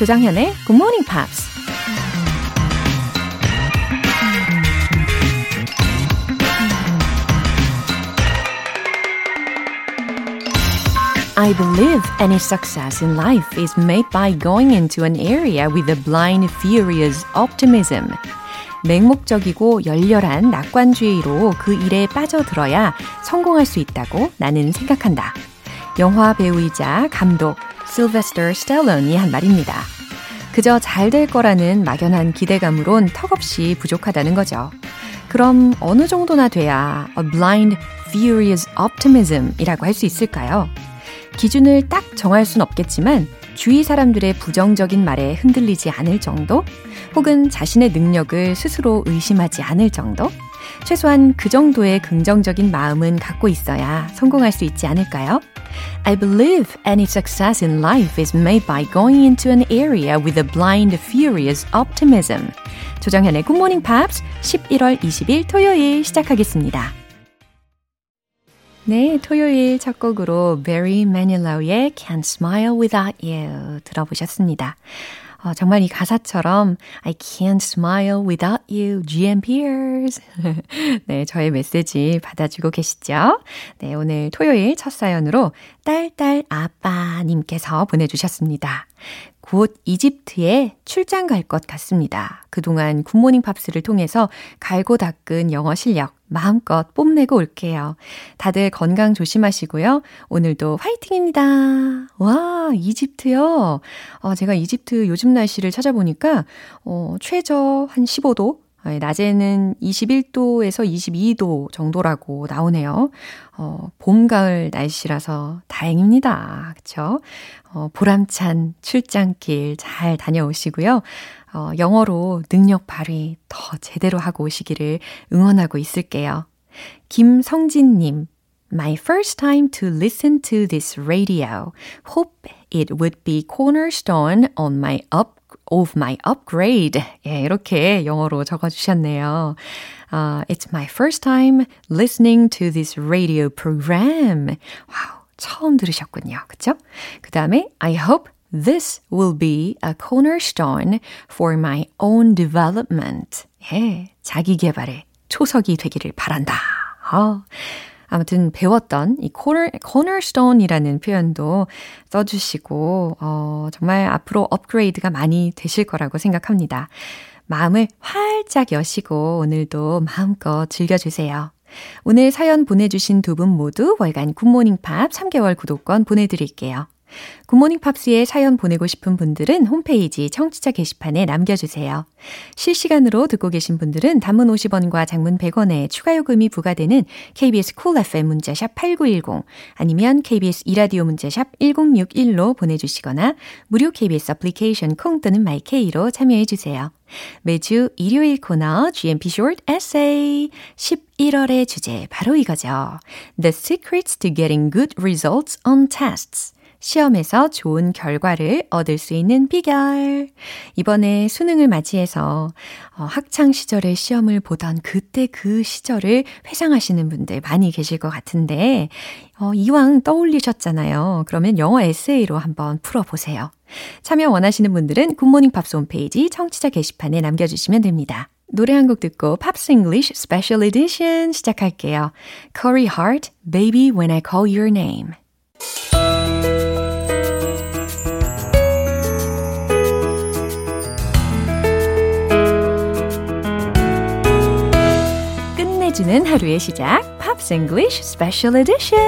조장현의 Good Morning Pops. I believe any success in life is made by going into an area with a blind, furious optimism. 맹목적이고 열렬한 낙관주의로 그 일에 빠져들어야 성공할 수 있다고 나는 생각한다. 영화 배우이자 감독 실베스터 스텔런이 한 말입니다. 그저 잘 될 거라는 막연한 기대감으론 턱없이 부족하다는 거죠. 그럼 어느 정도나 돼야 a blind, furious optimism 이라고 할 수 있을까요? 기준을 딱 정할 순 없겠지만 주위 사람들의 부정적인 말에 흔들리지 않을 정도? 혹은 자신의 능력을 스스로 의심하지 않을 정도? 최소한 그 정도의 긍정적인 마음은 갖고 있어야 성공할 수 있지 않을까요? I believe any success in life is made by going into an area with a blind, furious optimism. 조정현의 Good Morning Pops 11월 20일 토요일 시작하겠습니다. 네, 토요일 첫 곡으로 Barry Manilow의 Can't Smile Without You 들어보셨습니다. 어, 정말 이 가사처럼 I can't smile without you, GMPers. 네, 저의 메시지 받아주고 계시죠? 네, 오늘 토요일 첫 사연으로 딸딸 아빠님께서 보내주셨습니다. 곧 이집트에 출장 갈 것 같습니다. 그동안 굿모닝 팝스를 통해서 갈고 닦은 영어 실력 마음껏 뽐내고 올게요. 다들 건강 조심하시고요. 오늘도 화이팅입니다. 와, 이집트요. 어, 제가 이집트 요즘 날씨를 찾아보니까, 어, 최저 한 15도, 예, 낮에는 21도에서 22도 정도라고 나오네요. 어, 봄, 가을 날씨라서 다행입니다. 그쵸? 어, 보람찬 출장길 잘 다녀오시고요. 어, 영어로 능력 발휘 더 제대로 하고 오시기를 응원하고 있을게요. 김성진님, My first time to listen to this radio. Hope it would be cornerstone on my up of my upgrade. 예, 이렇게 영어로 적어주셨네요. Uh, it's my first time listening to this radio program. 와우, 처음 들으셨군요. 그쵸? 그 다음에 I hope this will be a cornerstone for my own development. 예, 자기 개발의 초석이 되기를 바란다. 어, 아무튼 배웠던 이 corner, cornerstone이라는 표현도 써주시고, 어, 정말 앞으로 업그레이드가 많이 되실 거라고 생각합니다. 마음을 활짝 여시고 오늘도 마음껏 즐겨주세요. 오늘 사연 보내주신 두 분 모두 월간 굿모닝 팝 3개월 구독권 보내드릴게요. 굿모닝 팝스에 사연 보내고 싶은 분들은 홈페이지 청취자 게시판에 남겨주세요. 실시간으로 듣고 계신 분들은 단문 50원과 장문 100원에 추가 요금이 부과되는 KBS 쿨 cool FM 문자샵 8910 아니면 KBS 이라디오 문자샵 1061로 보내주시거나 무료 KBS 애플리케이션 콩 또는 마이케이로 참여해주세요. 매주 일요일 코너 GMP Short Essay 11월의 주제 바로 이거죠. The Secrets to Getting Good Results on Tests 시험에서 좋은 결과를 얻을 수 있는 비결. 이번에 수능을 맞이해서 어, 학창 시절의 시험을 보던 그때 그 시절을 회상하시는 분들 많이 계실 것 같은데 어, 이왕 떠올리셨잖아요. 그러면 영어 에세이로 한번 풀어보세요. 참여 원하시는 분들은 굿모닝 팝스 홈페이지 청취자 게시판에 남겨주시면 됩니다. 노래 한 곡 듣고 팝스 잉글리쉬 스페셜 에디션 시작할게요. Corey Hart, Baby When I Call Your Name. 끝내주는 하루의 시작, 팝스 잉글리쉬 스페셜 에디션.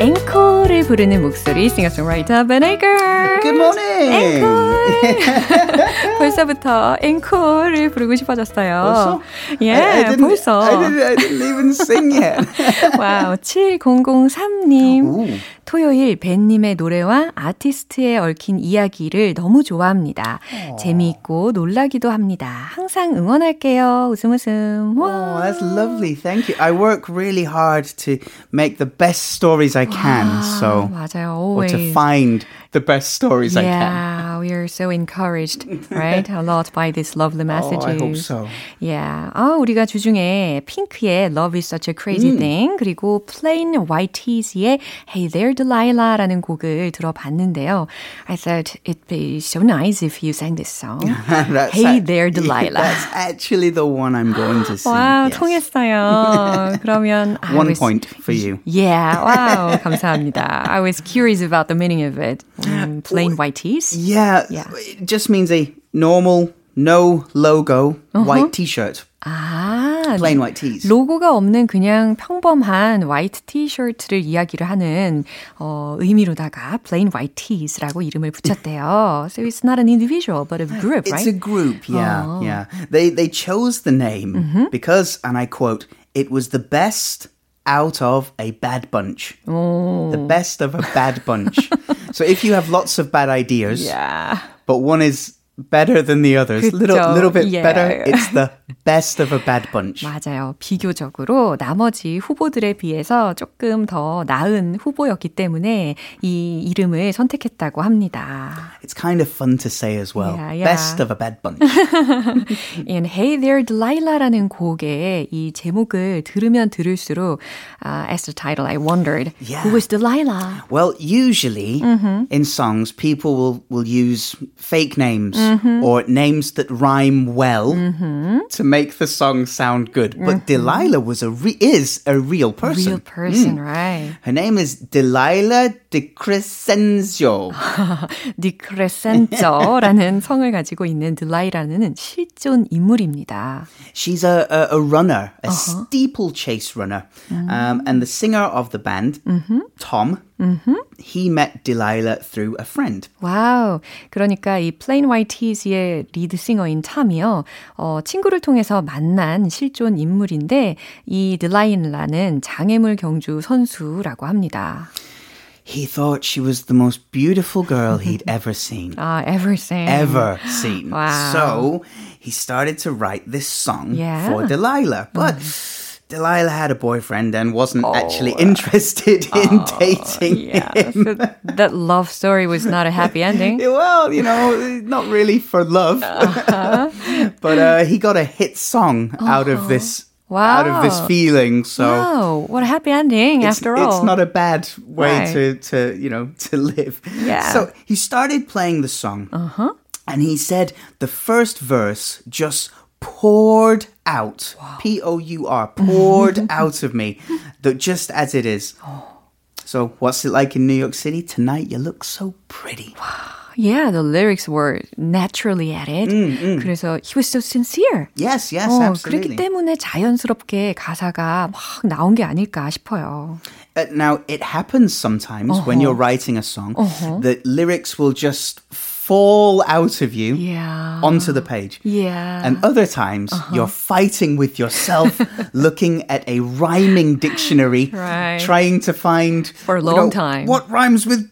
앵콜을 부르는 목소리 싱어송라이터 Ben Aker. Good morning. 앵콜. 벌써부터 앵콜을 부르고 싶어졌어요. 벌써? 예, I, I 벌써. I didn't, I didn't even sing yet. 와우, 7003님. Ooh. 토요일 벤님의 노래와 아티스트에 얽힌 이야기를 너무 좋아합니다. 재미있고 놀라기도 합니다. 항상 응원할게요. 웃음 웃음. Oh, that's lovely. Thank you. I work really hard to make the best stories I can. 아, so, 맞아요. or Always. to find the best stories I can. Yeah, Wow, we are so encouraged, right? A lot by these lovely messages. Oh, I hope so. Yeah. 아, 우리가 주중에 핑크의 Love is such a crazy thing 그리고 Plain White Tees의 Hey There Delilah라는 곡을 들어봤는데요. I thought it'd be so nice if you sang this song. That's hey act- There Delilah. That's actually the one I'm going to sing. 와우, yes. 통했어요. 그러면 I One was- point for you. Yeah, wow, 감사합니다. I was curious about the meaning of it. Um, plain white tees? Yeah, Yeah. it just means a normal, no logo Uh-huh. white t-shirt. 아, Plain white tees. 로고가 없는 그냥 평범한 화이트 티셔츠를 이야기를 하는 어, 의미로다가 plain white tees라고 이름을 붙였대요. So it's not an individual, but a group, It's right? a group, yeah, Oh. yeah. They they chose the name Mm-hmm. because, and I quote, "It was the best out of a bad bunch. Oh. The best of a bad bunch." so if you have lots of bad ideas, yeah. but one is better than the others, little 그쵸, little bit yeah. better, it's the best of a bad bunch. 맞아요. 비교적으로 나머지 후보들에 비해서 조금 더 나은 후보였기 때문에 이 이름을 선택했다고 합니다. It's kind of fun to say as well. Yeah, yeah. Best of a bad bunch. In Hey There Delilah라는 곡의 이 제목을 들으면 들을수록 uh, as the title I wondered Yeah. who was Delilah? Well, usually Mm-hmm. in songs, people will, will use fake names mm-hmm. or names that rhyme well mm-hmm. to make the song sound good. Mm-hmm. But Delilah was a re- is a real person. Real person, mm. right? Her name is Delilah DiCrescenzo. De Crescenzo라는 성을 가지고 있는 Delilah는 실존 인물입니다. She's a, a, a runner, a uh-huh. steeplechase runner, um, and the singer of the band, mm-hmm. Tom Mm-hmm. He met Delilah through a friend. 와우. 그러니까 이 Plain White Tees의 리드 싱어인 탐이요. 어, 친구를 통해서 만난 실존 인물인데 이 딜라일라는 장애물 경주 선수라고 합니다. He thought she was the most beautiful girl he'd ever seen. 아, everything. ever seen. Wow. So he started to write this song Yeah. for Delilah. But Delilah had a boyfriend and wasn't actually interested in dating Yeah. him. So that love story was not a happy ending. Well, you know, not really for love. but uh, he got a hit song out of this Wow. out of this feeling. So Wow, what a happy ending after all. it's not a bad way Right. to, to, you know, to live. Yeah. So he started playing the song. Uh-huh. And he said the first verse just poured out. P O U R, poured out of me. The, just as it is. So what's it like in New York City? Tonight you look so pretty. Yeah, the lyrics were naturally added. 그래서 he was so sincere. Yes, yes, 어, absolutely. 그렇기 때문에 자연스럽게 가사가 막 나온 게 아닐까 싶어요. Uh, now, it happens sometimes when Uh-huh. you're writing a song that lyrics will just fall out of you yeah. onto the page. Yeah. And other times uh-huh. you're fighting with yourself, looking at a rhyming dictionary, right. trying to find for a long you know, time what rhymes with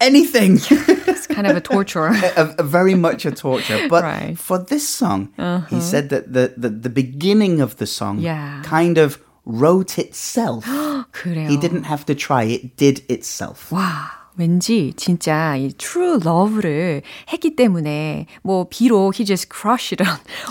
anything. it's kind of a torture. a, a, very much a torture. But right. for this song, uh-huh. he said that the, the, the beginning of the song yeah. kind of wrote itself. he didn't have to try, it did itself. Wow. 왠지 진짜 이 true love를 했기 때문에 뭐 비록 he just crushed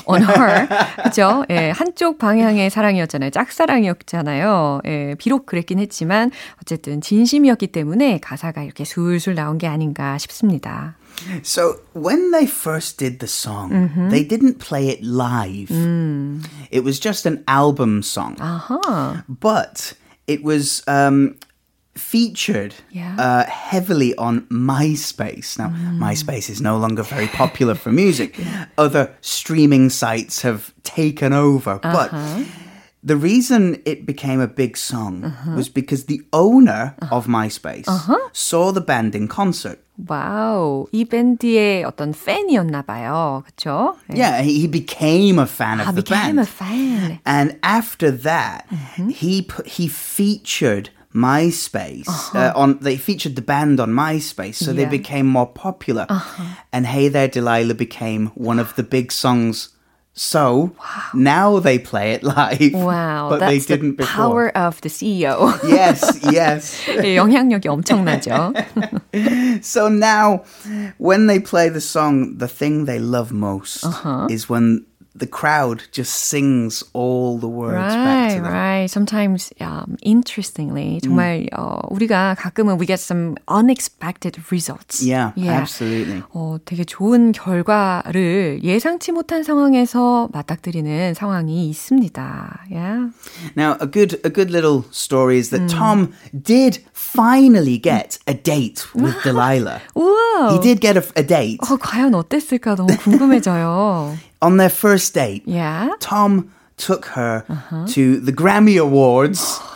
on, her 그죠? 예, 한쪽 방향의 사랑이었잖아요. 짝사랑이었잖아요. 예, 비록 그랬긴 했지만 어쨌든 진심이었기 때문에 가사가 이렇게 술술 나온 게 아닌가 싶습니다. So when they first did the song, Mm-hmm. they didn't play it live. Mm. It was just an album song. 아하. But it was um, featured Yeah. uh, heavily on MySpace. Now, MySpace is no longer very popular for music. Other streaming sites have taken over. But the reason it became a big song was because the owner of MySpace saw the band in concert. 와우, 이 밴드의 어떤 팬이었나 봐요. 그렇죠? Yeah, he he became a fan 아, of the became band. a fan. And after that, he put, he featured MySpace uh, on. They featured the band on MySpace, so they Yeah. became more popular. And Hey There Delilah became one of the big songs So now they play it live. Wow, but they that's the didn't before. power of the CEO. Yes, yes. 예, 영향력이 엄청나죠. So now, when they play the song, the thing they love most Uh-huh. is when the crowd just sings all the words back to Right, them. right. Sometimes, um, interestingly, 정말 어, 우리가 가끔은 we get some unexpected results. Yeah, absolutely. 어, 되게 좋은 결과를 예상치 못한 상황에서 맞닥뜨리는 상황이 있습니다. Yeah. Now, a good a good little story is Hmm. that Tom did finally get a date with Delilah. 우와. He did get a, a date 어, 과연 어땠을까 너무 궁금해져요. on their first date. Yeah. Tom took her Uh-huh. to the Grammy Awards.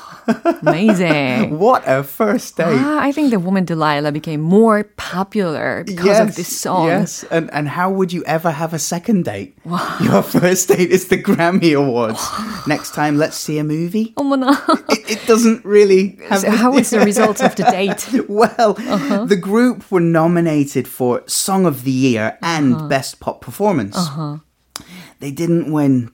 Amazing. What a first date! Ah, I think the woman Delilah became more popular because of this song. Yes, and and how would you ever have a second date? Your first date is the Grammy Awards. Next time, let's see a movie. 어머나. It, it doesn't really have. So how was the result of the date? well, Uh-huh. the group were nominated for Song of the Year and Uh-huh. Best Pop Performance. They didn't win.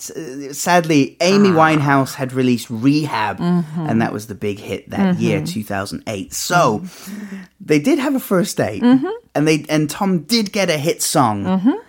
Sadly, Amy Ah. Winehouse had released Rehab, Mm-hmm. and that was the big hit that year, 2008. So they did have a first date, Mm-hmm. and they and Tom did get a hit song.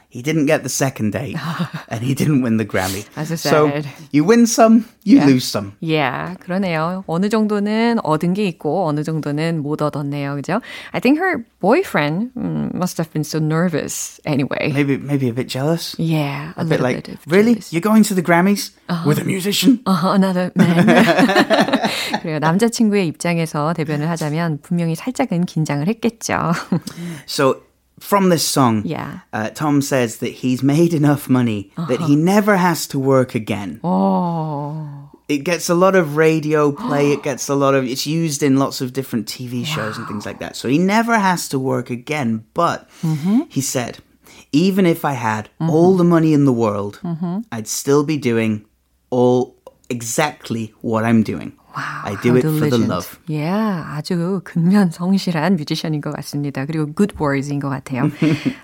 He didn't get the second date, and he didn't win the Grammy. That's so so sad. you win some, you Yeah. lose some. Yeah, 그러네요. 어느 정도는 얻은 게 있고 어느 정도는 못 얻었네요. 그죠? I think her boyfriend mm, must have been so nervous anyway. Maybe maybe a bit jealous. Yeah, a, A bit little like, bit. of really? jealous. You're going to the Grammys with a musician? Uh, another man. 그래요. 남자친구의 입장에서 대변을 하자면 분명히 살짝은 긴장을 했겠죠. So, from this song, Yeah. uh, Tom says that he's made enough money that he uh-huh. never has to work again. 어. It gets a lot of radio play, it gets a lot of, it's used in lots of different TV shows and things like that. So, he never has to work again. But mm-hmm. he said, even if I had mm-hmm. all the money in the world, mm-hmm. I'd still be doing all exactly what I'm doing. Wow, I do it for the love. Yeah, 아주 근면 성실한 뮤지션인 것 같습니다. 그리고 good words인 것 같아요.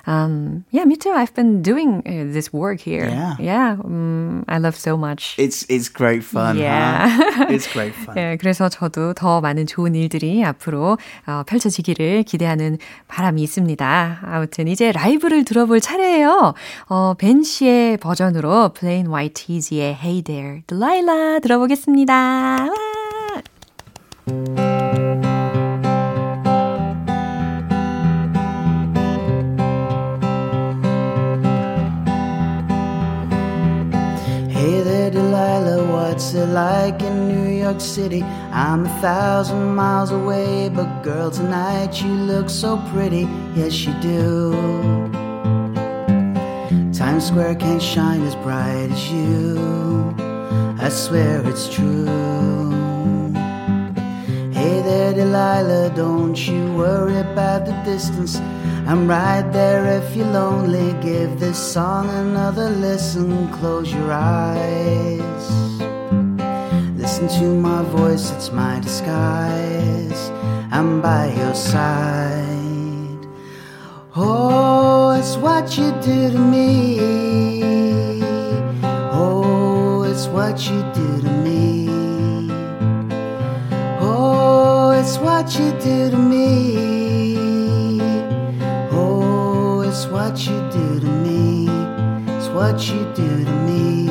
um, yeah, me too. I've been doing uh, this work here. Yeah. yeah. Um, I love so much. It's it's great fun. Yeah. huh? It's great fun. 예, 그래서 저도 더 많은 좋은 일들이 앞으로 어, 펼쳐지기를 기대하는 바람이 있습니다. 아무튼 이제 라이브를 들어볼 차례예요. 어, 벤 씨의 버전으로 Plain White Tees의 Hey There, Delilah 들어보겠습니다. 와! Hey there, Delilah, what's it like in New York City? I'm a thousand miles away, but girl, tonight you look so pretty. Yes, you do. Times Square can't shine as bright as you. I swear it's true. Hey there, Delilah, don't you worry about the distance. I'm right there if you're lonely. Give this song another listen. Close your eyes. Listen to my voice, it's my disguise. I'm by your side. Oh, it's what you do to me. Oh, it's what you do to me. It's what you do to me. Oh, it's what you do to me. It's what you do to me.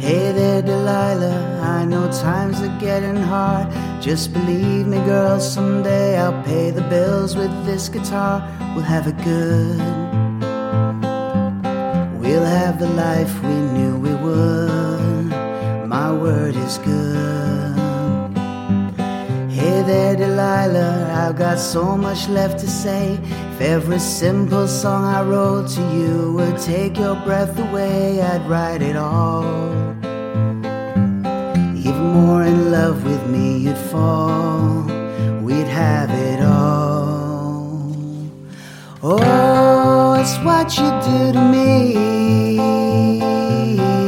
Hey there, Delilah. I know times are getting hard. Just believe me, girl, someday I'll pay the bills with this guitar. We'll have it good. We'll have the life we knew we would. My word is good. Delilah, I've got so much left to say. If every simple song I wrote to you would take your breath away, I'd write it all. Even more in love with me, you'd fall. We'd have it all. Oh, it's what you do to me.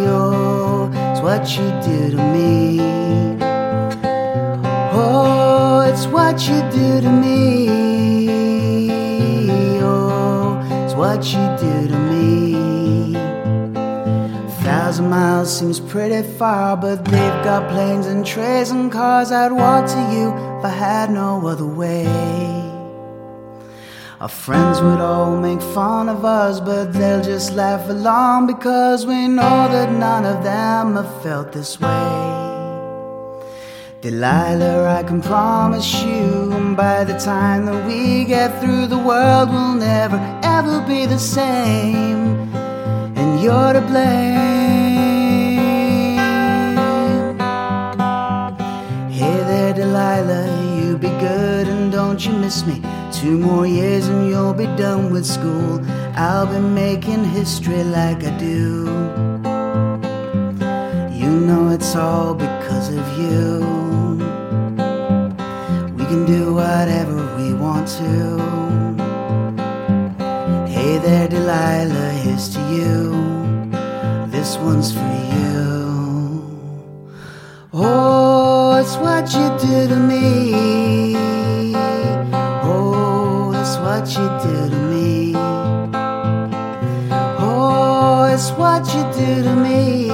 Oh, it's what you do to me. What you do to me. Oh, it's what you do to me. A thousand miles seems pretty far, but they've got planes and trains and cars. I'd walk to you if I had no other way. Our friends would all make fun of us, but they'll just laugh along because we know that none of them have felt this way. Delilah, I can promise you, by the time that we get through, the world will never ever be the same, and you're to blame. Hey there, Delilah, you be good and don't you miss me. Two more years and you'll be done with school. I'll be making history like I do. You know it's all because of you. We can do whatever we want to. Hey there, Delilah, here's to you. This one's for you. Oh, it's what you do to me. Oh, it's what you do to me. Oh, it's what you do to me.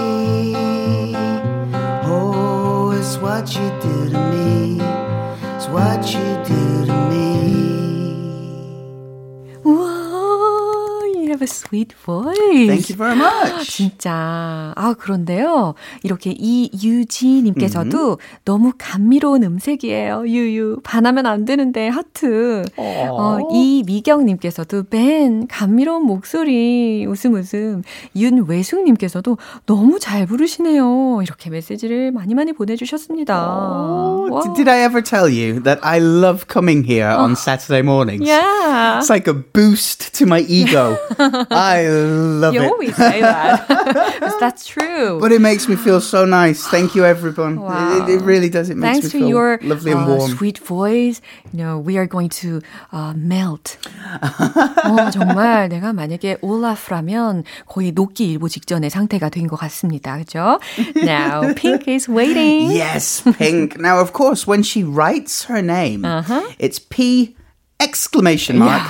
To me. Sweet voice. Thank you very much. 진짜. 아, 그런데요. 이렇게 이유지님께서도 너무 감미로운 음색이에요. 유유. 반하면 안 되는데, 하트. 어, 이미경님께서도 벤, 감미로운 목소리. 웃음 웃음. 윤외숙님께서도 너무 잘 부르시네요. 이렇게 메시지를 많이 많이 보내주셨습니다. Oh, did, did I ever tell you that I love coming here on Saturday mornings? Yeah. It's like a boost to my ego. I love You it. always say that. but that's true. But it makes me feel so nice. Thank you, everyone. Wow. It, it really does. It makes Thanks to me feel your lovely and uh, warm. sweet voice, you know, we are going to uh, melt. 어, 정말 내가 만약에 올라프라면 거의 녹기 일보 직전의 상태가 된 것 같습니다. 그죠? Now, Pink is waiting. Yes, Pink. now, of course, when she writes her name, Uh-huh. it's P exclamation mark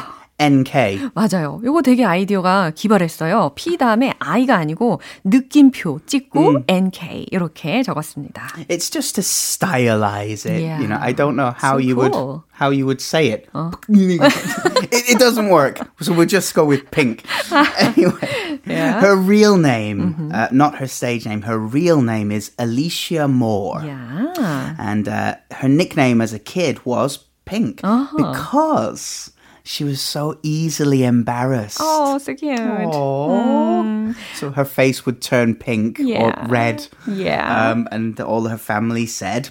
NK. 맞아요. 이거 되게 아이디어가 기발했어요. P 다음에 I가 아니고 느낌표 찍고 NK 이렇게 적었습니다. It's just to stylize it. Yeah. You know, I don't know how So you cool. would how you would say it. it. It doesn't work, so we'll just go with Pink. anyway, Yeah. her real name, uh, not her stage name. Her real name is Alicia Moore. Yeah. And uh, her nickname as a kid was Pink Uh-huh. because she was so easily embarrassed. Oh, so cute. Aw. So her face would turn pink or red. Yeah. Um, and all her family said,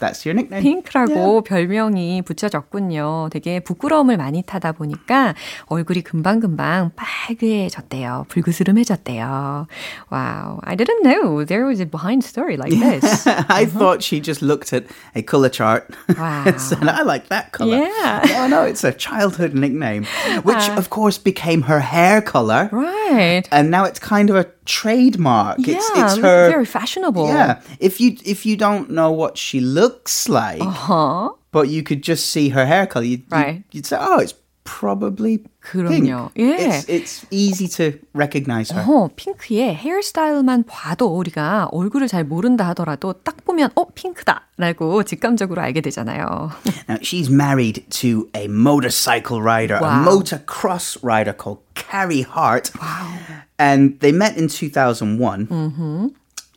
That's your nickname. 핑크라고 별명이 붙여졌군요. 되게 부끄러움을 많이 타다 보니까 얼굴이 금방금방 빨개졌대요. 불그스름해졌대요. Wow, I didn't know there was a behind story like this. I thought she just looked at a color chart Wow. and said, I like that color. Yeah. Oh, no, it's a childhood nickname, which of course became her hair color. Right. And now it's kind of a trademark. Yeah, it's, it's her very fashionable. Yeah. If you if you don't know what she looks like, uh-huh. but you could just see her hair color, you'd, right. you'd, say, oh, it's probably 그럼요. pink. Yeah. It's, it's easy to recognize her. 어, 핑크의 헤어스타일만 봐도 우리가 얼굴을 잘 모른다 하더라도 딱 보면 어, 핑크다라고 직감적으로 알게 되잖아요. Now, she's married to a motorcycle rider, wow. a motocross rider called Carey Hart. Wow. And they met in 2001. Mm-hmm.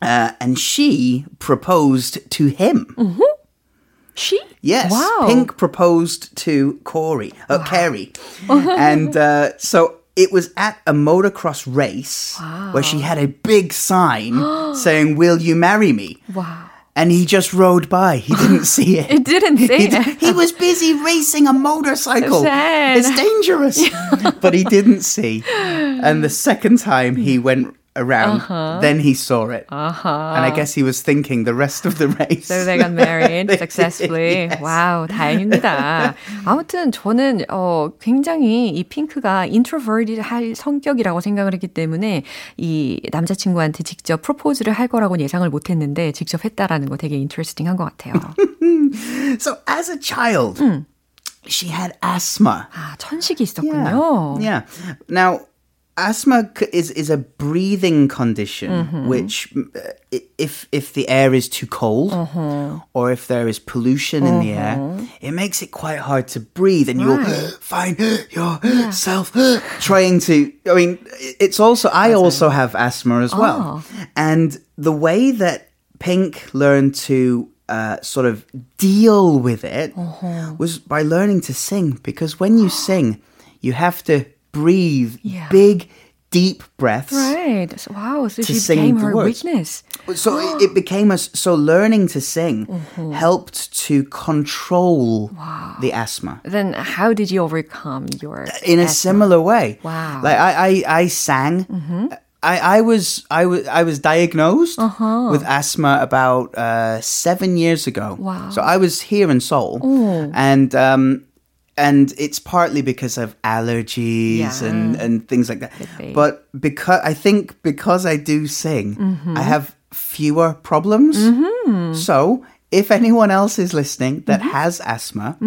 Uh, and she proposed to him. She? Yes, Wow. Pink proposed to Corey, uh, Carey, and uh, so it was at a motocross race where she had a big sign saying, "Will you marry me?" Wow. And he just rode by. He didn't see it. It didn't say he, it. he was busy racing a motorcycle. Sad. It's dangerous. but he didn't see. And the second time he went around, then he saw it. Uh-huh. And I guess he was thinking the rest of the race. So they got married They did, successfully. yes. 와우, 다행입니다. 아무튼 저는 어 굉장히 이 핑크가 introverted 할 성격이라고 생각을 했기 때문에 이 남자친구한테 직접 프로포즈를 할 거라고 예상을 못 했는데 직접 했다라는 거 되게 인터레스팅한 것 같아요. So as a child, she had asthma. 아, 천식이 있었군요. Yeah. Now, asthma is is a breathing condition Mm-hmm. which uh, if if the air is too cold Uh-huh. or if there is pollution in the air it makes it quite hard to breathe and you'll find yourself trying to i mean it's also i also have asthma as well and the way that pink learned to uh, sort of deal with it Uh-huh. was by learning to sing because when you sing you have to breathe Yeah. big deep breaths Right. So, wow. So she became her words. weakness. so it, it became a s- so learning to sing Mm-hmm. helped to control the asthma Then how did you overcome your in a similar way. Wow. Like I, I, I sang. I, I was I was I was diagnosed with asthma about uh, seven years ago. Wow. So I was here in Seoul, and um, and it's partly because of allergies Yeah. and and things like that. be. But because I think because I do sing, mm-hmm. I have fewer problems. Mm-hmm. So if anyone else is listening that mm-hmm. has asthma.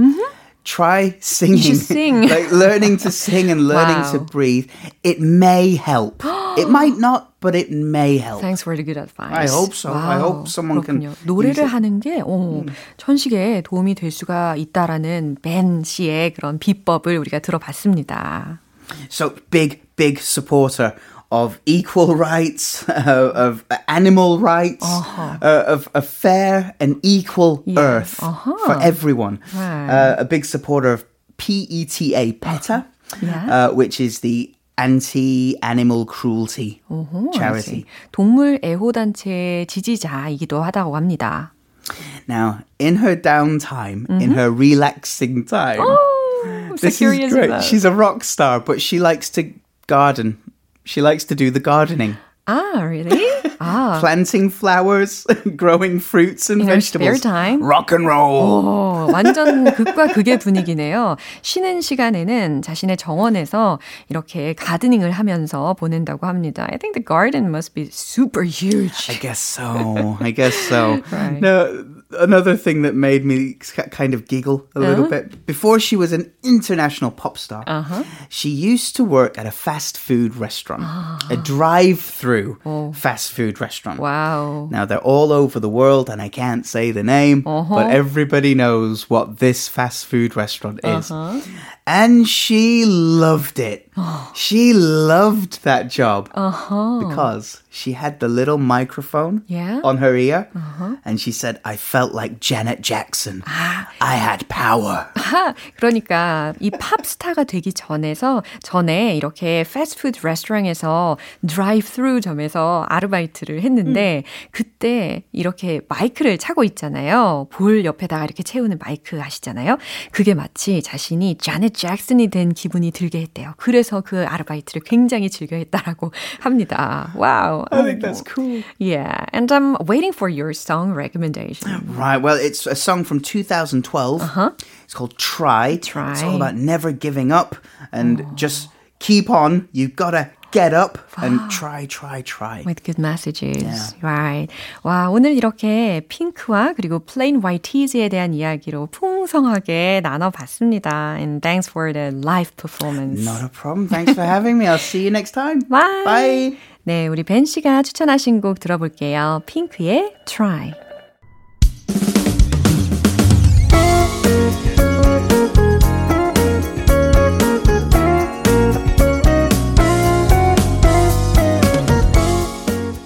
Try singing, sing. like learning to sing and learning to breathe. It may help. it might not, but it may help. Thanks for the good advice. I hope so. I hope someone can 그렇군요. 노래를 use it. 하는 게 어, 천식에 도움이 될 수가 있다라는 벤 씨의 그런 비법을 우리가 들어봤습니다. So big, big supporter of equal rights, uh, of animal rights, uh of a fair and equal Earth for everyone. Right. Uh, a big supporter of PETA, PETA, Yeah. uh, which is the anti-animal cruelty charity. 동물 애호단체 지지자이기도 하다고 합니다. Now, in her downtime, in her relaxing time, I'm so this curious is great. about. She's a rock star, but she likes to garden. She likes to do the gardening. Ah, really? 아, planting flowers, growing fruits and In her vegetables. spare time? Rock and roll. 어, 완전 극과 극의 분위기네요. 쉬는 시간에는 자신의 정원에서 이렇게 가드닝을 하면서 보낸다고 합니다. I think the garden must be super huge. I guess so. I guess so. Right. No, another thing that made me kind of giggle a little uh-huh. bit. Before she was an international pop star, uh-huh. she used to work at a fast food restaurant, a drive-through oh. fast food restaurant. Wow. Now they're all over the world, and I can't say the name, Uh-huh. but everybody knows what this fast food restaurant is. Uh-huh. And she loved it. she loved that job because she had the little microphone Yeah? on her ear, and she said, "I felt like Janet Jackson. I had power." 하, 그러니까 이 팝스타가 되기 전에서 전에 이렇게 패스트푸드 레스토랑에서 드라이브-스루 점에서 아르바이트를 했는데 그때 이렇게 마이크를 차고 있잖아요. 볼 옆에다가 이렇게 채우는 마이크 아시잖아요. 그게 마치 자신이 자넷 잭슨이 된 기분이 들게 했대요. 그래서 그 아르바이트를 굉장히 즐겨 했다라고 합니다. 와우. I think that's cool. Yeah, and I'm waiting for your song recommendation. Right. Well, it's a song from 2012. It's called Try. Try. It's all about never giving up and just keep on. You gotta get up and try, try, try. With good messages. Right. 와, 오늘 이렇게 핑크와 그리고 plain white tees에 대한 이야기로 풍성하게 나눠봤습니다. And thanks for the live performance. Not a problem. Thanks for having me. I'll see you next time. Bye. Bye. 네, 우리 벤 씨가 추천하신 곡 들어볼게요. 핑크의 Try.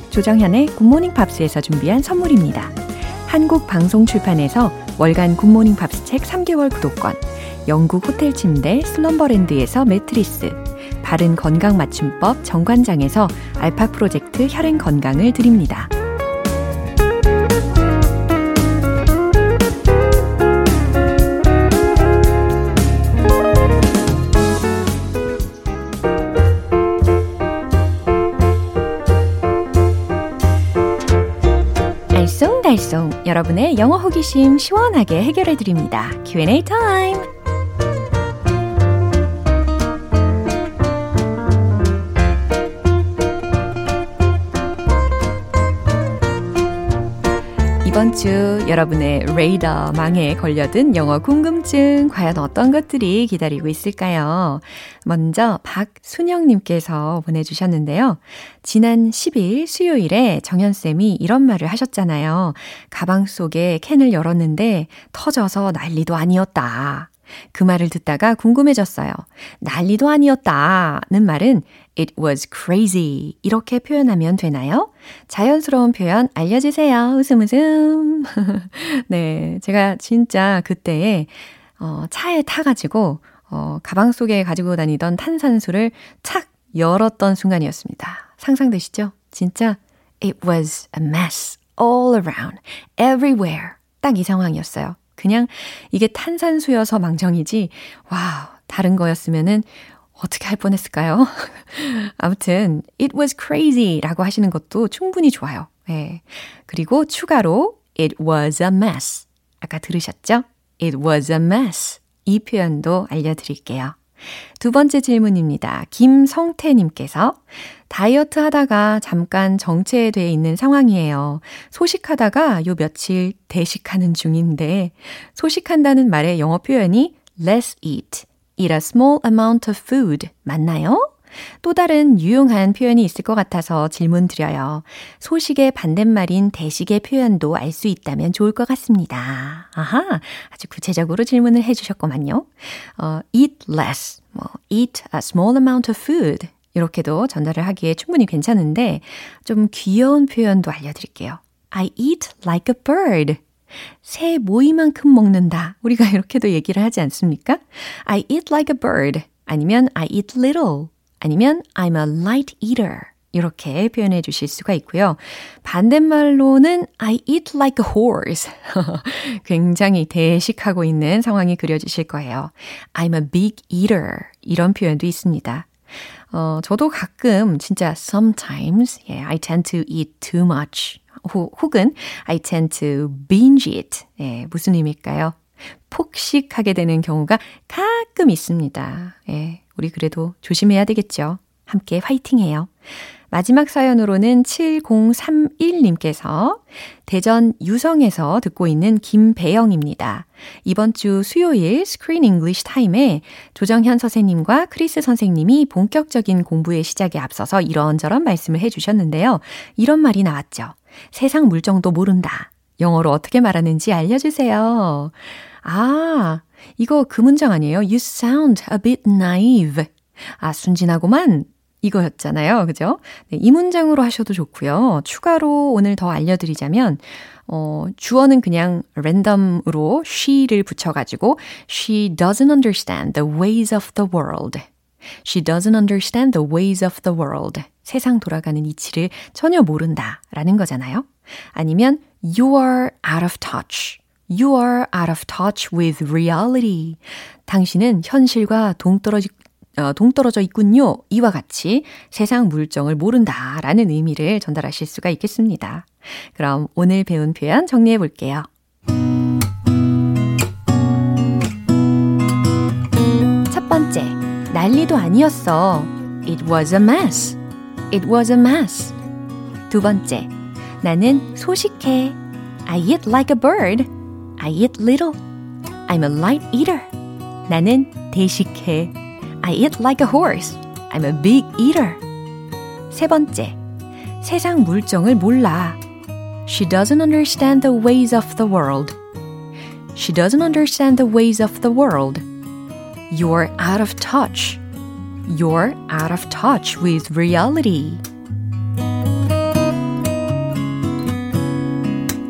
조정현의 굿모닝 팝스에서 준비한 선물입니다. 한국 방송 출판에서 월간 굿모닝 팝스 책 3개월 구독권, 영국 호텔 침대 슬럼버랜드에서 매트리스, 바른 건강 맞춤법 정관장에서 알파 프로젝트 혈행 건강을 드립니다. 알쏭달쏭 여러분의 영어 호기심 시원하게 해결해 드립니다. Q&A 타임. 주 여러분의 레이더 망에 걸려든 영어 궁금증 과연 어떤 것들이 기다리고 있을까요? 먼저 박순영님께서 보내주셨는데요. 지난 10일 수요일에 정현쌤이 이런 말을 하셨잖아요. 가방 속에 캔을 열었는데 터져서 난리도 아니었다. 그 말을 듣다가 궁금해졌어요. 난리도 아니었다는 말은 it was crazy 이렇게 표현하면 되나요? 자연스러운 표현 알려주세요. 웃음 웃음. 네, 제가 진짜 그때 어, 차에 타가지고 어, 가방 속에 가지고 다니던 탄산수를 착 열었던 순간이었습니다. 상상되시죠? 진짜 it was a mess all around, everywhere. 딱 이 상황이었어요. 그냥 이게 탄산수여서 망정이지, 와우, 다른 거였으면은 어떻게 할 뻔했을까요? 아무튼, it was crazy 라고 하시는 것도 충분히 좋아요. 예. 그리고 추가로, it was a mess. 아까 들으셨죠? it was a mess. 이 표현도 알려드릴게요. 두 번째 질문입니다. 김성태님께서 다이어트 하다가 잠깐 정체돼 있는 상황이에요. 소식하다가 요 며칠 대식하는 중인데 소식한다는 말의 영어 표현이 let's eat, eat a small amount of food 맞나요? 또 다른 유용한 표현이 있을 것 같아서 질문 드려요. 소식의 반대말인 대식의 표현도 알 수 있다면 좋을 것 같습니다. 아하, 아주 구체적으로 질문을 해주셨구만요. 어, eat less, 뭐, eat a small amount of food. 이렇게도 전달을 하기에 충분히 괜찮은데, 좀 귀여운 표현도 알려드릴게요. I eat like a bird. 새 모이만큼 먹는다. 우리가 이렇게도 얘기를 하지 않습니까? I eat like a bird. 아니면 I eat little. 아니면 I'm a light eater. 이렇게 표현해 주실 수가 있고요. 반대말로는 I eat like a horse. 굉장히 대식하고 있는 상황이 그려지실 거예요. I'm a big eater. 이런 표현도 있습니다. 어, 저도 가끔 진짜 sometimes yeah, I tend to eat too much. 호, 혹은 I tend to binge it. 예, 무슨 의미일까요? 폭식하게 되는 경우가 가끔 있습니다. 예, 우리 그래도 조심해야 되겠죠. 함께 화이팅 해요. 마지막 사연으로는 7031님께서 대전 유성에서 듣고 있는 김배영입니다. 이번 주 수요일 스크린 잉글리시 타임에 조정현 선생님과 크리스 선생님이 본격적인 공부의 시작에 앞서서 이런저런 말씀을 해주셨는데요. 이런 말이 나왔죠. 세상 물정도 모른다. 영어로 어떻게 말하는지 알려주세요. 아, 이거 그 문장 아니에요? You sound a bit naive. 아, 순진하고만 이거였잖아요. 그죠? 네, 이 문장으로 하셔도 좋고요. 추가로 오늘 더 알려드리자면, 어, 주어는 그냥 랜덤으로 she를 붙여가지고, she doesn't understand the ways of the world. She doesn't understand the ways of the world. 세상 돌아가는 이치를 전혀 모른다. 라는 거잖아요. 아니면, you are out of touch. You are out of touch with reality. 당신은 현실과 동떨어지, 어, 동떨어져 있군요. 이와 같이 세상 물정을 모른다 라는 의미를 전달하실 수가 있겠습니다. 그럼 오늘 배운 표현 정리해 볼게요. 첫 번째, 난리도 아니었어. It was a mess. It was a mess. 두 번째, 나는 소식해. I eat like a bird. I eat little. I'm a light eater. 나는 대식해. I eat like a horse. I'm a big eater. 세 번째, 세상 물정을 몰라. She doesn't understand the ways of the world. She doesn't understand the ways of the world. You're out of touch. You're out of touch with reality.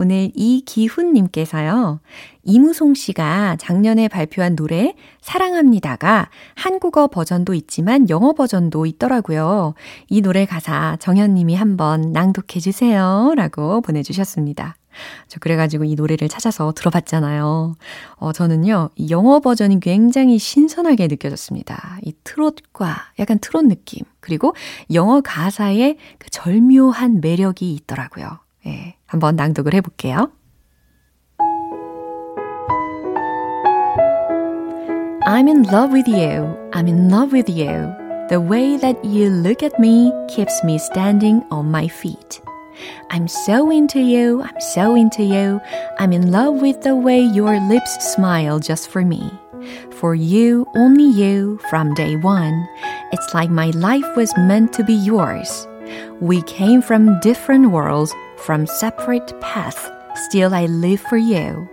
오늘 이기훈님께서요, 이무송 씨가 작년에 발표한 노래 사랑합니다가 한국어 버전도 있지만 영어 버전도 있더라고요. 이 노래 가사 정현님이 한번 낭독해 주세요. 라고 보내주셨습니다. 저 그래가지고 이 노래를 찾아서 들어봤잖아요. 어, 저는요, 이 영어 버전이 굉장히 신선하게 느껴졌습니다. 이 트롯과 약간 트롯 느낌, 그리고 영어 가사에 그 절묘한 매력이 있더라고요. 예, 한번 낭독을 해볼게요. I'm in love with you. I'm in love with you. The way that you look at me keeps me standing on my feet. I'm so into you, I'm so into you. I'm in love with the way your lips smile just for me. For you, only you, from day one. It's like my life was meant to be yours. We came from different worlds, from separate paths. Still, I live for you.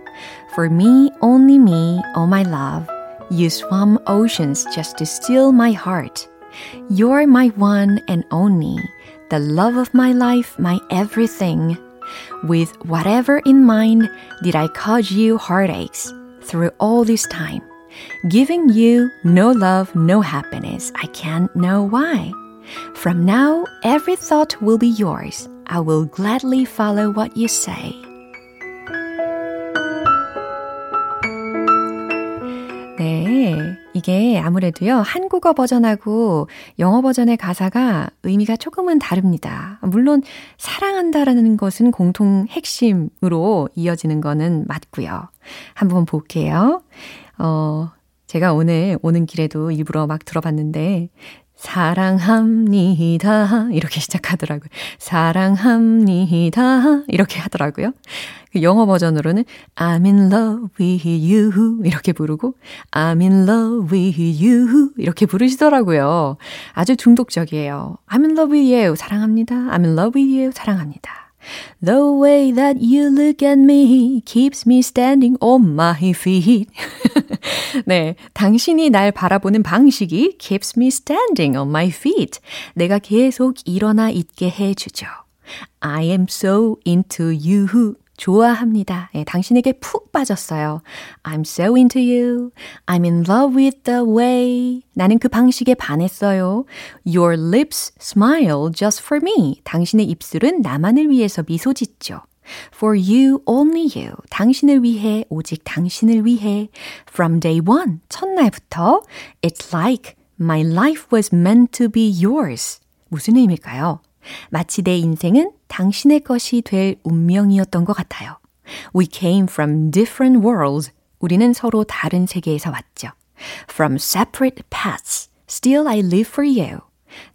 For me, only me, oh my love. You swam oceans just to steal my heart. You're my one and only the love of my life, my everything. With whatever in mind did I cause you heartaches through all this time, giving you no love, no happiness. I can't know why. From now, every thought will be yours. I will gladly follow what you say. 네. 이게 아무래도요, 한국어 버전하고 영어 버전의 가사가 의미가 조금은 다릅니다. 물론, 사랑한다라는 것은 공통 핵심으로 이어지는 거는 맞고요. 한번 볼게요. 어, 제가 오늘 오는 길에도 일부러 막 들어봤는데, 사랑합니다. 이렇게 시작하더라고요. 사랑합니다. 이렇게 하더라고요. 그 영어 버전으로는 I'm in love with you 이렇게 부르고 I'm in love with you 이렇게 부르시더라고요. 아주 중독적이에요. I'm in love with you 사랑합니다. I'm in love with you 사랑합니다. The way that you look at me keeps me standing on my feet. 네, 당신이 날 바라보는 방식이 keeps me standing on my feet. 내가 계속 일어나 있게 해주죠. I am so into you. 좋아합니다. 예, 당신에게 푹 빠졌어요. I'm so into you. I'm in love with the way. 나는 그 방식에 반했어요. Your lips smile just for me. 당신의 입술은 나만을 위해서 미소 짓죠. For you, only you. 당신을 위해, 오직 당신을 위해. From day one, 첫날부터. It's like my life was meant to be yours. 무슨 의미일까요? 마치 내 인생은 당신의 것이 될 운명이었던 것 같아요. We came from different worlds. 우리는 서로 다른 세계에서 왔죠. From separate paths. Still I live for you.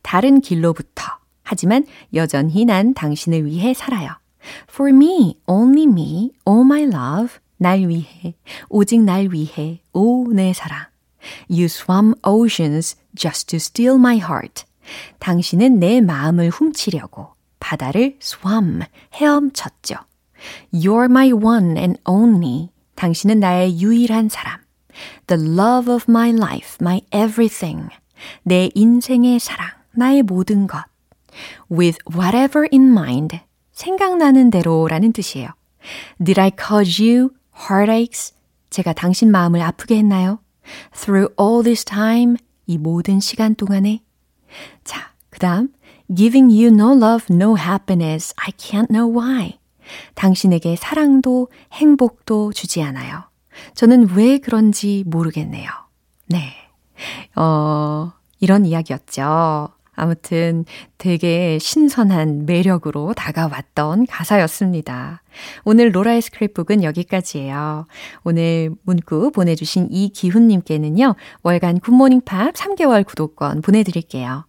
다른 길로부터. 하지만 여전히 난 당신을 위해 살아요. For me, only me, all my love. 날 위해, 오직 날 위해, 오 내 사랑. You swam oceans just to steal my heart. 당신은 내 마음을 훔치려고 바다를 swam, 헤엄쳤죠. You're my one and only. 당신은 나의 유일한 사람. The love of my life, my everything. 내 인생의 사랑, 나의 모든 것. With whatever in mind. 생각나는 대로라는 뜻이에요. Did I cause you heartaches? 제가 당신 마음을 아프게 했나요? Through all this time, 이 모든 시간 동안에 자, 그 다음, giving you no love, no happiness. I can't know why. 당신에게 사랑도 행복도 주지 않아요. 저는 왜 그런지 모르겠네요. 네. 어, 이런 이야기였죠. 아무튼 되게 신선한 매력으로 다가왔던 가사였습니다. 오늘 로라의 스크립북은 여기까지예요. 오늘 문구 보내주신 이기훈님께는요, 월간 굿모닝 팝 3개월 구독권 보내드릴게요.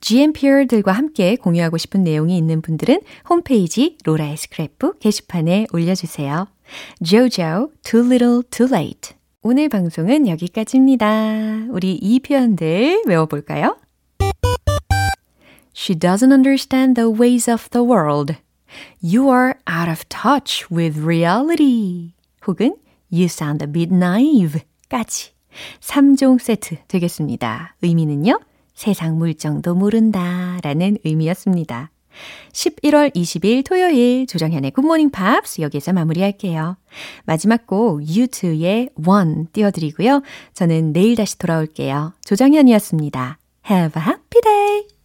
GMPR들과 함께 공유하고 싶은 내용이 있는 분들은 홈페이지 로라의 스크랩북 게시판에 올려주세요. Jojo, Too Little Too Late. 오늘 방송은 여기까지입니다. 우리 이 표현들 외워볼까요? She doesn't understand the ways of the world. You are out of touch with reality. 혹은 You sound a bit naive. 까지. 3종 세트 되겠습니다. 의미는요. 세상 물정도 모른다 라는 의미였습니다. 11월 20일 토요일 조정현의 굿모닝 팝스 여기서 마무리할게요. 마지막 곡 U2의 One 띄워드리고요. 저는 내일 다시 돌아올게요. 조정현이었습니다. Have a happy day!